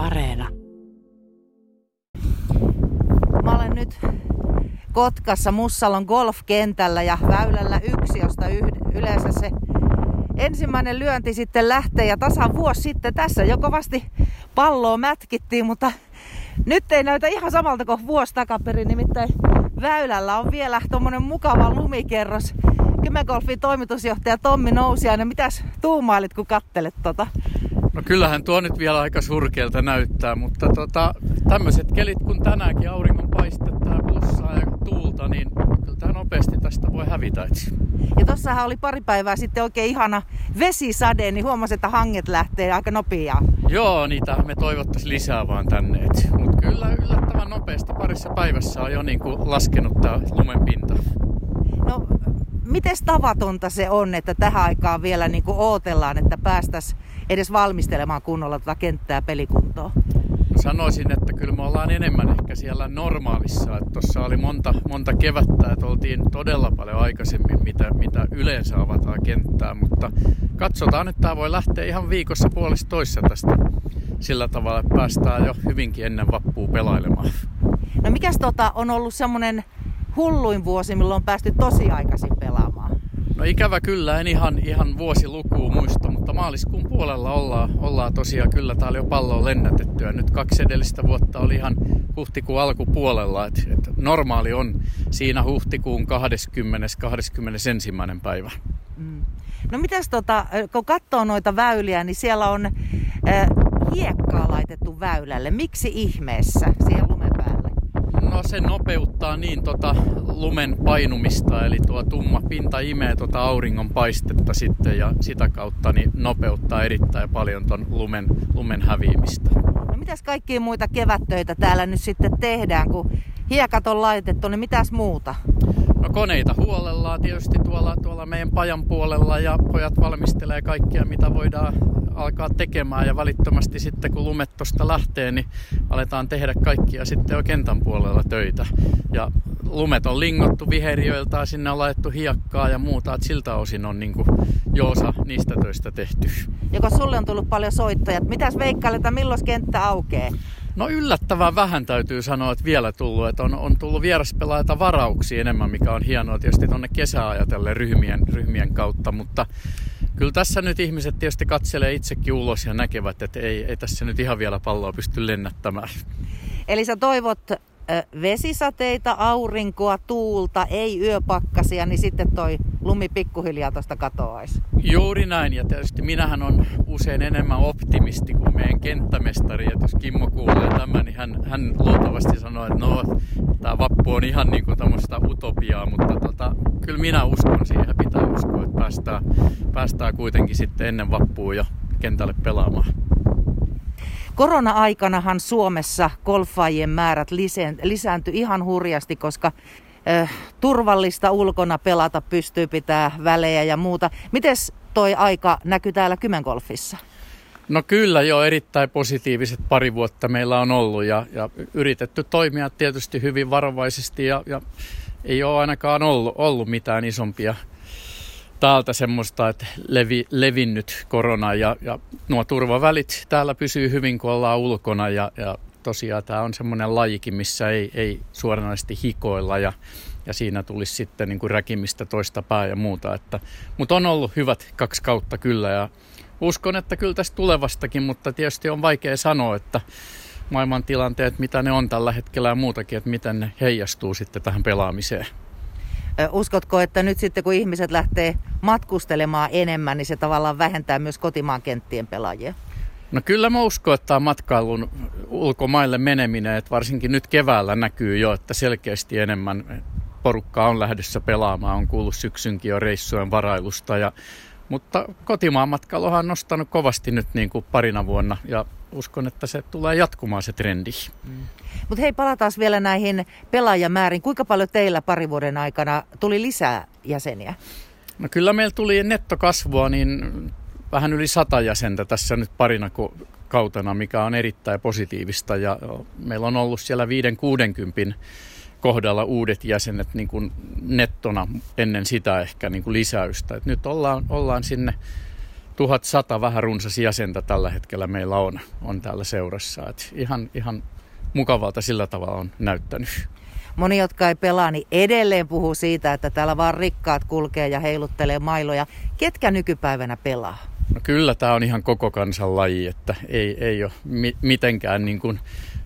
Areena. Mä olen nyt Kotkassa Mussalon golfkentällä ja väylällä yksi, josta yleensä se ensimmäinen lyönti sitten lähtee ja tasan vuosi sitten tässä jo kovasti palloa mätkittiin, mutta nyt ei näytä ihan samalta kuin vuosi takaperin, nimittäin väylällä on vielä tuommoinen mukava lumikerros. Kymengolfin toimitusjohtaja Tommi Nousiainen, mitäs tuumailit kun kattelet tota? No kyllähän tuo nyt vielä aika surkealta näyttää, mutta tota, tämmöiset kelit kun tänäänkin auringon paistetta ja plussaa ja tuulta, niin kyllä tämä nopeasti tästä voi hävitä. Ja tossahan oli pari päivää sitten oikein ihana vesisade, niin huomasin, että hanget lähtee aika nopeaa. Joo, niitä me toivottaisiin lisää vaan tänne. Mutta kyllä yllättävän nopeasti parissa päivässä on jo niin kuin laskenut tämä lumen pinta. No, miten tavatonta se on, että tähän aikaan vielä niin kuin ootellaan, että päästäisiin edes valmistelemaan kunnolla tätä kenttää pelikuntoa? Sanoisin, että kyllä me ollaan enemmän ehkä siellä normaalissa. Tuossa oli monta, monta kevättä, että oltiin todella paljon aikaisemmin, mitä, mitä yleensä avataan kenttää. Mutta katsotaan, että tämä voi lähteä ihan viikossa puolesta toissa tästä sillä tavalla, että päästään jo hyvinkin ennen vappua pelailemaan. No mikäs tota on ollut semmoinen hulluin vuosi, milloin on päästy tosi aikaisin pelaamaan? No ikävä kyllä, en ihan, ihan vuosilukuun muista, mutta maaliskuun puolella ollaan, ollaan tosiaan kyllä täällä jo palloa lennätetty. Ja nyt kaksi edellistä vuotta oli ihan huhtikuun alkupuolella. Et, et normaali on siinä huhtikuun 20. 21. päivä. Mm. No mitäs tota, kun katsoo noita väyliä, niin siellä on äh, hiekkaa laitettu väylälle. Miksi ihmeessä? No se nopeuttaa niin tota lumen painumista, eli tuo tumma pinta imee tota auringon paistetta sitten ja sitä kautta niin nopeuttaa erittäin paljon ton lumen, lumen häviämistä. No mitäs kaikkia muita kevättöitä täällä nyt sitten tehdään, kun hiekat on laitettu, niin mitäs muuta? No koneita huolellaan tietysti tuolla, tuolla meidän pajan puolella ja pojat valmistelee kaikkia mitä voidaan alkaa tekemään ja välittömästi sitten kun lumet tuosta lähtee, niin aletaan tehdä kaikkia sitten jo kentän puolella töitä. Ja lumet on lingottu viheriöiltä, sinne on laitettu hiekkaa ja muuta, että siltä osin on niin kuin jo osa niistä töistä tehty. Joko sulle on tullut paljon soittoja, mitäs veikkailet, milloin kenttä aukeaa? No yllättävän vähän täytyy sanoa, että vielä tullut. Että on, on tullut vieraspelaajata varauksia enemmän, mikä on hienoa tietysti tuonne kesää ajatellen ryhmien, ryhmien kautta. Mutta kyllä tässä nyt ihmiset tietysti katselee itsekin ulos ja näkevät, että ei, ei tässä nyt ihan vielä palloa pysty lennättämään. Eli sä toivot vesisateita, aurinkoa, tuulta, ei yöpakkasia, niin sitten toi lumi pikkuhiljaa tuosta katoaisi. Juuri näin, ja tietysti minähän on usein enemmän optimisti kuin meidän kenttämestari, ja jos Kimmo kuulee tämän, niin hän, hän luultavasti sanoo, että no, tämä vappu on ihan niin kuin tämmöistä utopiaa, mutta tota, kyllä minä uskon siihen, pitää uskoa, että päästään, päästään kuitenkin sitten ennen vappua jo kentälle pelaamaan. Korona-aikanahan Suomessa golfaajien määrät lisääntyi ihan hurjasti, koska äh, turvallista ulkona pelata pystyy pitää välejä ja muuta. Mites toi aika näkyy täällä Kymengolfissa? No kyllä jo erittäin positiiviset pari vuotta meillä on ollut ja, ja yritetty toimia tietysti hyvin varovaisesti ja, ja ei ole ainakaan ollut, ollut mitään isompia täältä semmoista, että levi, levinnyt korona ja, ja nuo turvavälit täällä pysyy hyvin, kun ollaan ulkona ja, ja tosiaan tämä on semmoinen lajikin, missä ei, ei suoranaisesti hikoilla ja, ja siinä tulisi sitten niin kuin räkimistä toista pää ja muuta. Että, mutta on ollut hyvät kaksi kautta kyllä ja uskon, että kyllä tästä tulevastakin, mutta tietysti on vaikea sanoa, että maailman tilanteet, mitä ne on tällä hetkellä ja muutakin, että miten ne heijastuu sitten tähän pelaamiseen. Uskotko, että nyt sitten kun ihmiset lähtee matkustelemaan enemmän, niin se tavallaan vähentää myös kotimaan kenttien pelaajia? No kyllä mä uskon, että tämä matkailun ulkomaille meneminen, että varsinkin nyt keväällä näkyy jo, että selkeästi enemmän porukkaa on lähdössä pelaamaan. On kuullut syksynkin jo reissujen varailusta ja mutta kotimaan matkailuhan on nostanut kovasti nyt niin kuin parina vuonna ja uskon, että se tulee jatkumaan se trendi. Mm. Mutta hei, palataan vielä näihin pelaajamäärin. Kuinka paljon teillä pari vuoden aikana tuli lisää jäseniä? No kyllä meillä tuli nettokasvua niin vähän yli sata jäsentä tässä nyt parina kautena, mikä on erittäin positiivista. Ja meillä on ollut siellä 5-60 kohdalla uudet jäsenet niin kuin nettona ennen sitä ehkä niin kuin lisäystä. Et nyt ollaan, ollaan sinne 1100 vähän runsas jäsentä tällä hetkellä meillä on, on täällä seurassa. Et ihan, ihan mukavalta sillä tavalla on näyttänyt. Moni, jotka ei pelaa, niin edelleen puhuu siitä, että täällä vaan rikkaat kulkee ja heiluttelee mailoja. Ketkä nykypäivänä pelaa? No kyllä tämä on ihan koko kansan laji, että ei, ei ole mi- mitenkään niin kuin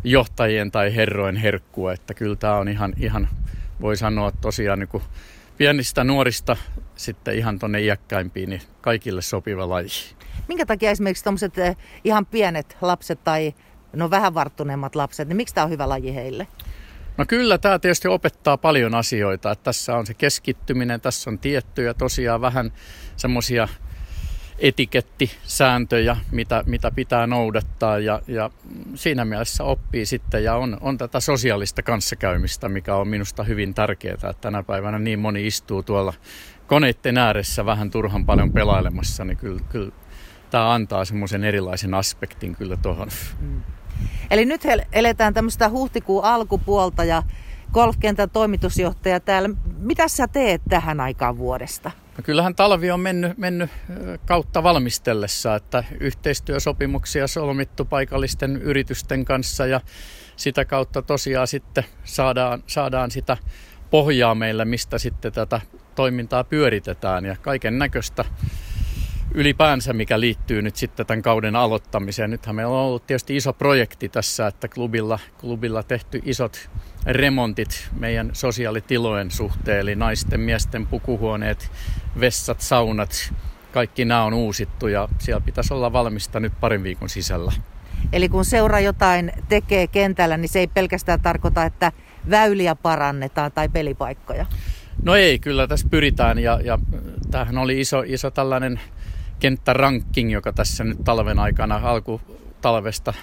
johtajien tai herrojen herkkua, että kyllä tämä on ihan, ihan voi sanoa tosiaan niin kuin pienistä nuorista sitten ihan tuonne iäkkäimpiin, niin kaikille sopiva laji. Minkä takia esimerkiksi tuommoiset eh, ihan pienet lapset tai no vähän varttuneemmat lapset, niin miksi tämä on hyvä laji heille? No kyllä, tämä tietysti opettaa paljon asioita. Että tässä on se keskittyminen, tässä on tiettyjä tosiaan vähän semmoisia etikettisääntöjä, mitä, mitä pitää noudattaa ja, ja siinä mielessä oppii sitten ja on, on tätä sosiaalista kanssakäymistä, mikä on minusta hyvin tärkeää, että tänä päivänä niin moni istuu tuolla koneiden ääressä vähän turhan paljon pelailemassa, niin kyllä, kyllä tämä antaa semmoisen erilaisen aspektin kyllä tuohon. Mm. Eli nyt eletään tämmöistä huhtikuun alkupuolta ja golfkentän toimitusjohtaja täällä. Mitä sä teet tähän aikaan vuodesta? No kyllähän talvi on mennyt, mennyt kautta valmistellessa, että yhteistyösopimuksia solmittu paikallisten yritysten kanssa ja sitä kautta tosiaan sitten saadaan, saadaan sitä pohjaa meillä, mistä sitten tätä toimintaa pyöritetään ja kaiken näköistä ylipäänsä, mikä liittyy nyt sitten tämän kauden aloittamiseen. Nythän meillä on ollut tietysti iso projekti tässä, että klubilla, klubilla tehty isot remontit meidän sosiaalitilojen suhteen, eli naisten, miesten pukuhuoneet, vessat, saunat, kaikki nämä on uusittu ja siellä pitäisi olla valmista nyt parin viikon sisällä. Eli kun seura jotain tekee kentällä, niin se ei pelkästään tarkoita, että väyliä parannetaan tai pelipaikkoja? No ei, kyllä tässä pyritään ja, ja tämähän oli iso, iso tällainen kenttäranking, joka tässä nyt talven aikana alkutalvesta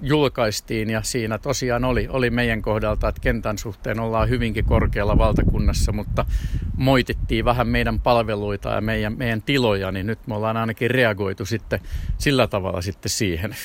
julkaistiin ja siinä tosiaan oli, oli meidän kohdalta, että kentän suhteen ollaan hyvinkin korkealla valtakunnassa, mutta moitittiin vähän meidän palveluita ja meidän, meidän tiloja, niin nyt me ollaan ainakin reagoitu sitten sillä tavalla sitten siihen.